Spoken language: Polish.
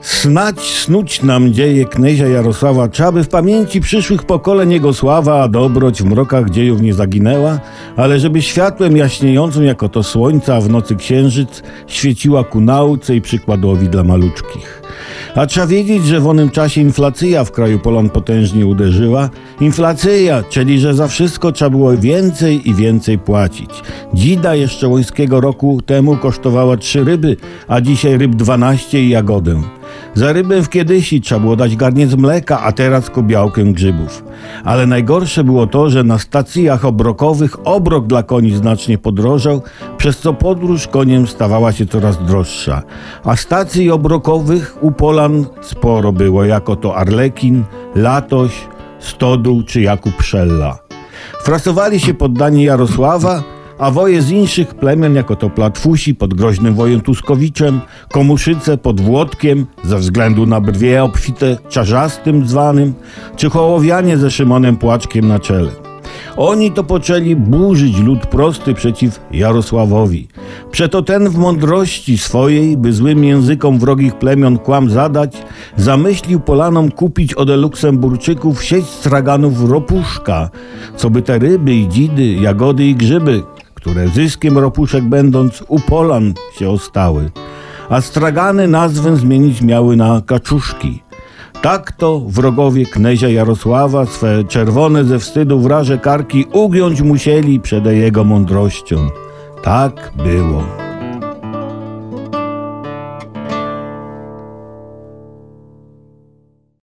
Snać snuć nam dzieje knezia Jarosława trzeba by w pamięci przyszłych pokoleń jego sława, a dobroć w mrokach dziejów nie zaginęła, ale żeby światłem jaśniejącym jako to słońca, w nocy księżyc świeciła ku nauce i przykładowi dla maluczkich. A trzeba wiedzieć, że w onym czasie inflacja w kraju Polan potężnie uderzyła. Inflacja, czyli że za wszystko trzeba było więcej i więcej płacić. Dzida jeszcze łońskiego roku temu kosztowała trzy ryby, a dzisiaj ryb 12 i jagodę. Za rybę w kiedysi trzeba było dać garniec mleka, a teraz kobiałkę grzybów. Ale najgorsze było to, że na stacjach obrokowych obrok dla koni znacznie podrożał, przez co podróż koniem stawała się coraz droższa. A stacji obrokowych u Polan sporo było, jako to Arlekin, Latoś, Stodół czy Jakub Szella. Frasowali się poddani Jarosława, a woje z inszych plemion, jako to Platfusi pod groźnym wojem Tuskowiczem, Komuszyce pod Włodkiem, ze względu na brwie obfite czarzastym zwanym, czy Hołowianie ze Szymonem Płaczkiem na czele. Oni to poczęli burzyć lud prosty przeciw Jarosławowi. Przeto ten w mądrości swojej, by złym językom wrogich plemion kłam zadać, zamyślił Polanom kupić ode Luksemburczyków sieć straganów ropuszka, co by te ryby i dzidy, jagody i grzyby, które zyskiem ropuszek będąc u Polan się ostały. A stragany nazwę zmienić miały na kaczuszki. Tak to wrogowie knezia Jarosława swe czerwone ze wstydu wraże karki ugiąć musieli przed jego mądrością. Tak było.